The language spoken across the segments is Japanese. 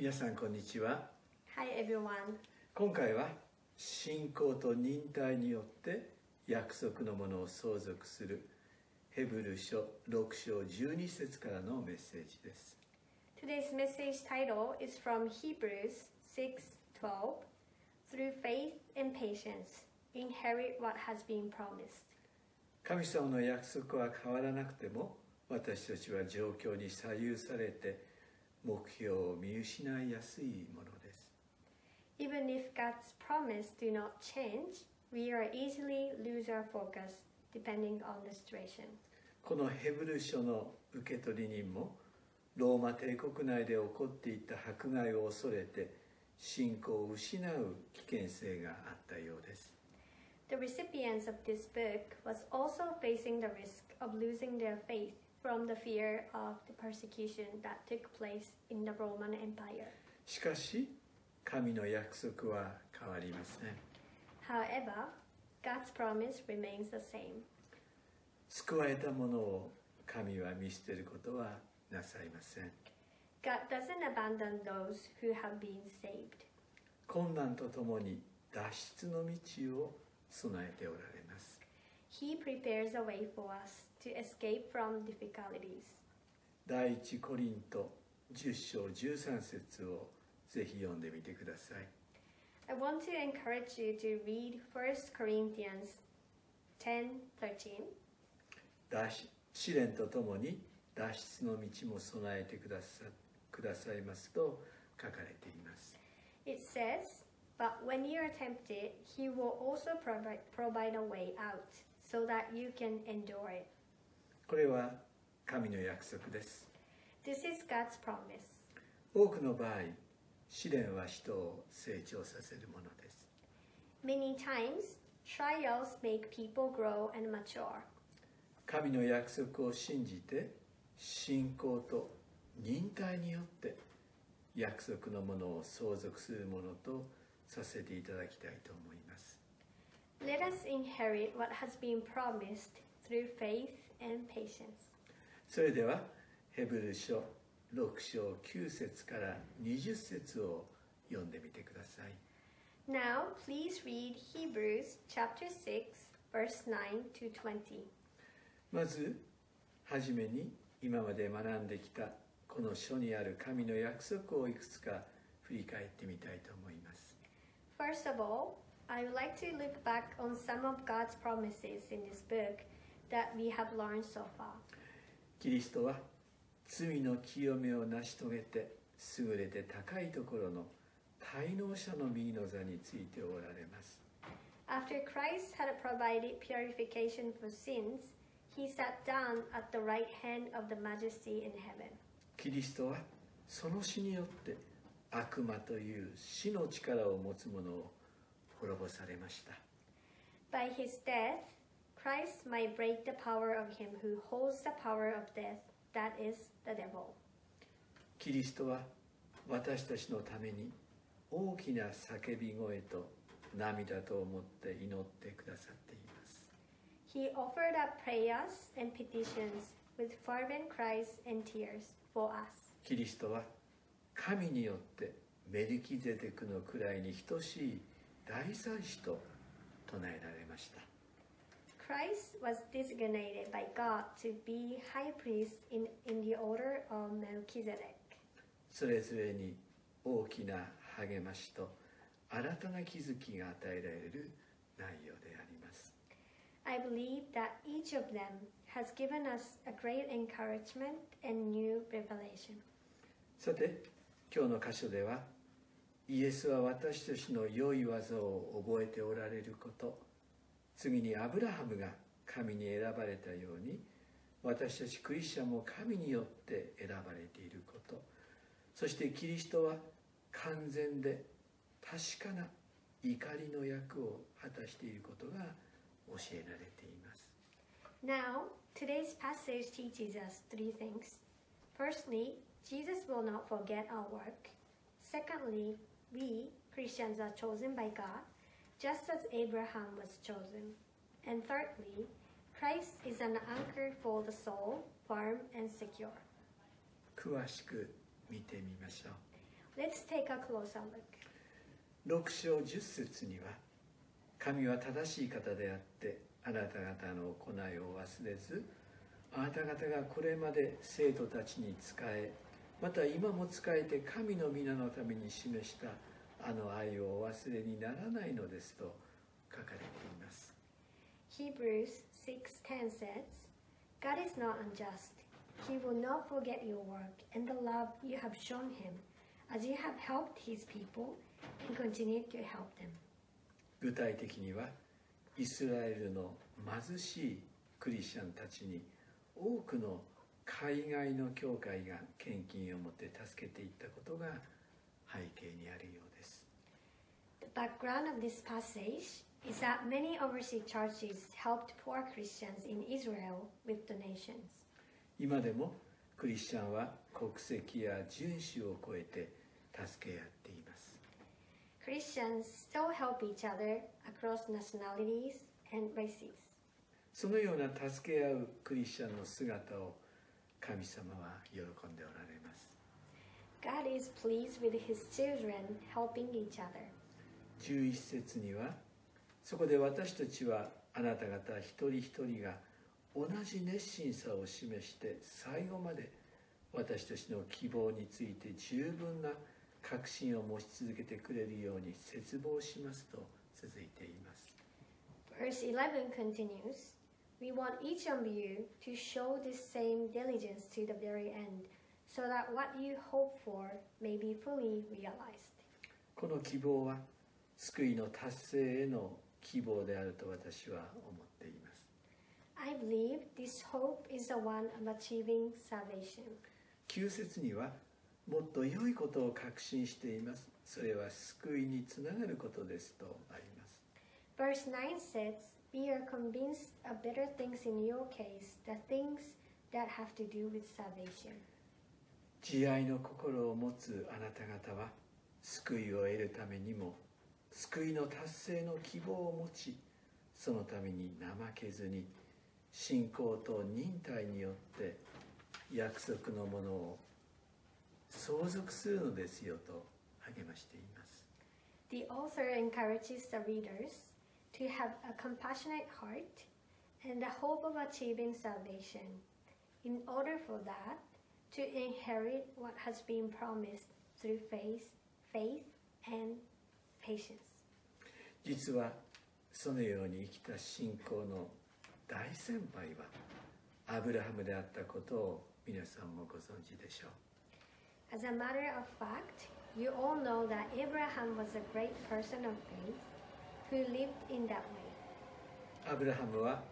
皆さんこんにちは Hi everyone. 今回は信仰と忍耐によって約束のものを相続するヘブル書6章12節からのメッセージです Today's message title is from Hebrews 6:12. Through faith and patience, inherit what has been promised. 神様の約束は変わらなくても私たちは状況に左右されて目標を見失いやすいものです Even if God's promise do not change, we are easily lose our focus depending on the situation. このヘブル書の受け取り人もローマ帝国内で起こっていた迫害を恐れて信仰を失う危険性があったようです The recipients of this book was also facing the risk of losing their faith from the fear of the persecution that took place in the Roman Empire. しかし神の約束は変わりません However, God's promise remains the same. 救われたものを神は見捨てることはなさいません God doesn't abandon those who have been saved. 困難とともに脱出の道を備えておられます He prepares a way for us to escape from difficulties. 第一コリント10章13節をぜひ読んでみてください I want to encourage you to read 1 Corinthians 10:13. 脱出試練とともに脱出の道も備えてくださくださいますと書かれています It says, But when you are tempted, he will also provide, provide a way out so that you can endure it. これは神の約束です This is God's promise. 多くの場合試練は人を成長させるものです Many times, trials make people grow and mature. 神の約束を信じて信仰と忍耐によって約束のものを相続するものとさせていただきたいと思います Let us inherit what has been promised through faith and patience. それではヘブル書6章9節から20節を読んでみてください Now, please read Hebrews chapter 6, verse 9 to 20. まずはじめに今まで学んできたこの書にある神の約束をいくつか振り返ってみたいと思います First of all, I would like to look back on some of God's promises in this book that we have learned so far. キリストは罪の清めを成し遂げて優れて高いところの滞納者の右の座についておられます After Christ had provided purification for sins, he sat down at the right hand of the majesty in heaven. キリストはその死によって悪魔という死の力を持つ者を滅ぼされました By his death, Christ might break the power of him who holds the power of death, that is, the devil. キリストは私たちのために大きな叫び声と涙と思って祈ってくださっています He offered up prayers and petitions with fervent cries and tears for us. キリストは神によってメリキゼデクの位に等しい大祭司と唱えられました Christ was designated by God to be high priest in, in the order of Melchizedek. それぞれに大きな励ましと新たな気づきが与えられる内容であります I believe that each of them has given us a great encouragement and new revelation. さて今日の箇所ではイエスは私たちの良い技を覚えておられること次にアブラハムが神に選ばれたように私たちクリスチャンも神によって選ばれていることそしてキリストは完全で確かな怒りの役を果たしていることが教えられています Now, today's passage teaches us three things. Firstly, Jesus will not forget our work. Secondly, we, Christians, are chosen by God, just as Abraham was chosen. And thirdly, Christ is an anchor for the soul, firm and secure. 詳しく見てみましょう Let's take a closer look. 6章10節には神は正しい方であってあなた方の行いを忘れずあなた方がこれまで生徒たちに仕えまた今も仕えて神の皆のために示したあの愛をお忘れにならないのですと書かれています Hebrews 6:10 says, God is not unjust. He will not forget your work and the love you have shown him as you have helped his people and continue to help them. 具体的にはイスラエルの貧しいクリスチャンたちに多くの海外の教会が献金を持って助けていったことが背景にあるよう background of this passage is that many overseas churches helped poor Christians in Israel with donations. 今でもクリスチャンは国籍や人種を超えて助け合っています Christians still help each other across nationalities and races. そのような助け合うクリスチャンの姿を神様は喜んでおられます God is pleased with his children helping each other. 11節にはそこで私たちはあなた方一人一人が同じ熱心さを示して最後まで私たちの希望について十分な確信を持ち続けてくれるように切望しますと続いています Verse 11 continues We want each of you to show the same diligence to the very end, so that what you hope for may be fully realized. この希望は救いの達成への希望であると私は思っています I believe this hope is the one of achieving salvation. 9節にはもっと良いことを確信していますそれは救いにつながることですとあります Verse 9 says, We are convinced of better things in your case, the things that have to do with salvation. 慈愛の心を持つあなた方は救いを得るためにも救いの達成の希望を持ちそのために怠けずに信仰と忍耐によって約束のものを相続するのですよと励ましています The author encourages the readers to have a compassionate heart and the hope of achieving salvation, in order for that to inherit what has been promised through faith, faith and patience. 実はそのように生きた信仰の大先輩はアブラハムであったことを皆さんもご存知でしょう As a matter of fact, you all know that Abraham was a great person of faith who lived in that way. アブラハムは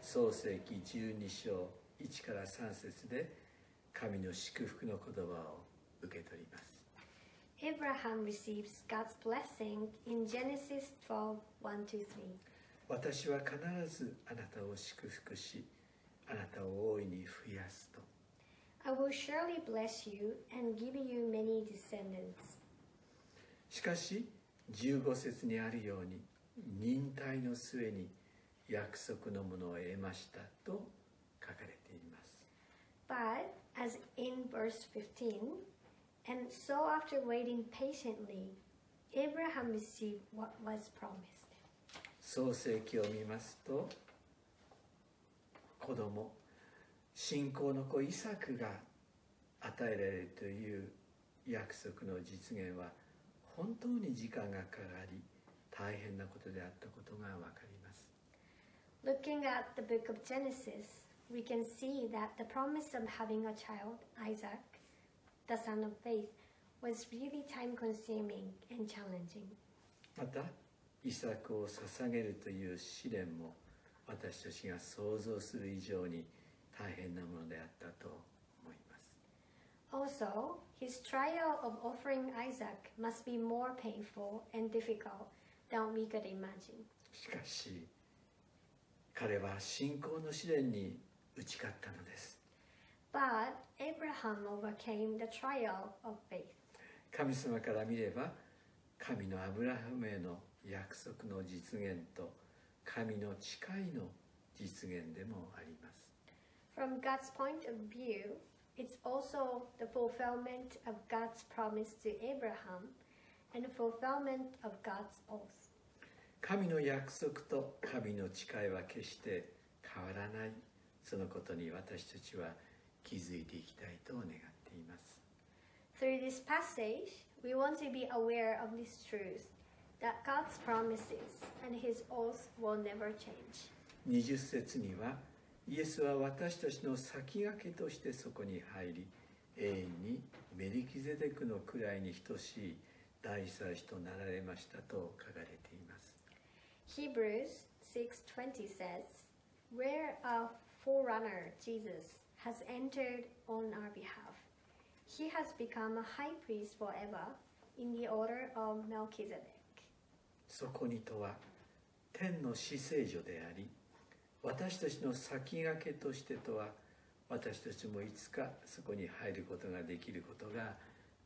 創世記12章1から3節で神の祝福の言葉を受け取ります Abraham receives God's blessing in Genesis 12 1 to 3. 私は必ずあなたを祝福しあなたを大いに増やすと I will surely bless you and give you many descendants. しかし15節にあるように忍耐の末に約束のものを得ましたと書かれています But, as in verse 15, and so after waiting patiently, Abraham received what was promised. 創世記を見ますと子供信仰の子イサクが与えられるという約束の実現は本当に時間がかかり大変なことであったことがわかります Looking at the book of Genesis, we can see that the promise of having a child, Isaac, the son of faith, was really time consuming and challenging. またイサクを捧げるという試練も私たちが想像する以上に大変なものであったと思います Also, his trial of offering Isaac must be more painful and difficult than we could imagine. しかし彼は信仰の試練に打ち勝ったのです But Abraham overcame the trial of faith. 神様から見れば神のアブラハムへの約束の実現と神の誓いの実現でもあります From God's point of view, It's also the fulfillment of God's promise to Abraham and the fulfillment of God's oath. 神の約束と神の誓いは決して変わらないそのことに私たちは気づいていきたいと願っています Through this passage, we want to be aware of this truth that God's promises and his oath will never change. 20節にはイエスは私たちの先駆けとしてそこに入り永遠にメリキゼデクの位に等しい大祭司となられましたと書かれています Hebrews 6:20 says, "Where our forerunner Jesus has entered on our behalf, he has become a high priest forever in the order of Melchizedek." そこにとは天の死聖所であり私たちの先駆けとしてとは私たちもいつかそこに入ることができることが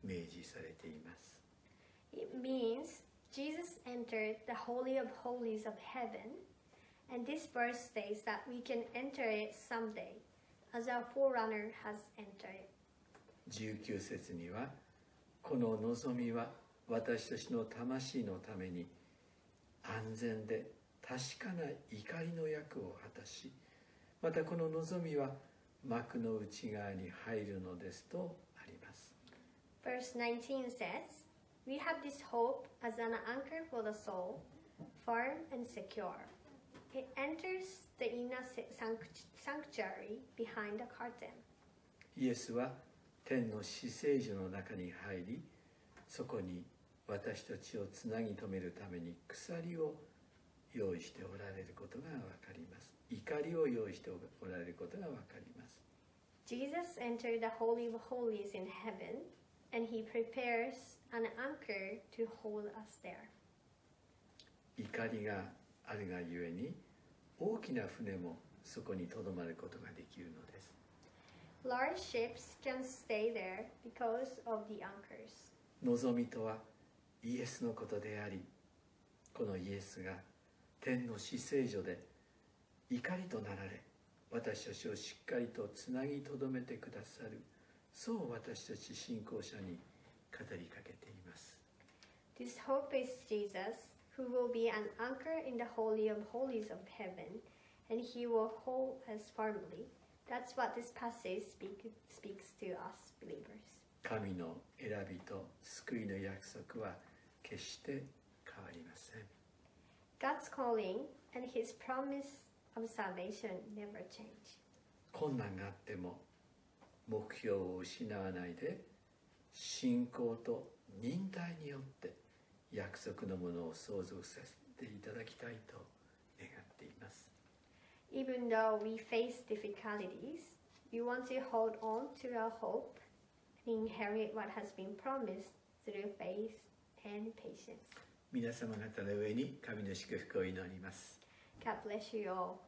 明示されています It means Jesus entered the Holy of Holies of heaven, and this verse states that we can enter it someday, As our forerunner has entered it. 19節にはこの望みは私たちの魂のために安全で確かな怒りの役を果たしまたこの望みは幕の内側に入るのですとあります Verse 19 says, We have this hope as an anchor for the soul, firm and secure. It enters the inner sanct- sanctuary behind the curtain. イエスは天の死聖所の中に入りそこに私たちをつなぎ止めるために鎖を用意しておられることがわかります怒りを用意しておられることがわかります Jesus entered the Holy of Holies in heaven, and he prepares an anchor to hold us there. 怒りがあるがゆえに大きな船もそこにとどまることができるのです Large ships can stay there because of the anchors. 望みとはイエスのことでありこのイエスが天の死聖所で怒りとなられ私たちをしっかりとつなぎとどめてくださるそう私たち信仰者に語りかけています This hope is Jesus, who will be an anchor in the Holy of Holies of heaven, and he will hold us firmly. That's what this passage speak, speaks to us believers. 神の選びと救いの約束は決して変わりません God's calling and his promise of salvation never change. 困難があっても目標を失わないで信仰と忍耐によって 約束のものを相続させていただきたいと願っています Even though we face difficulties, we want to hold on to our hope and inherit what has been promised through faith and patience. 皆様方の上に神の祝福を祈ります God bless you all.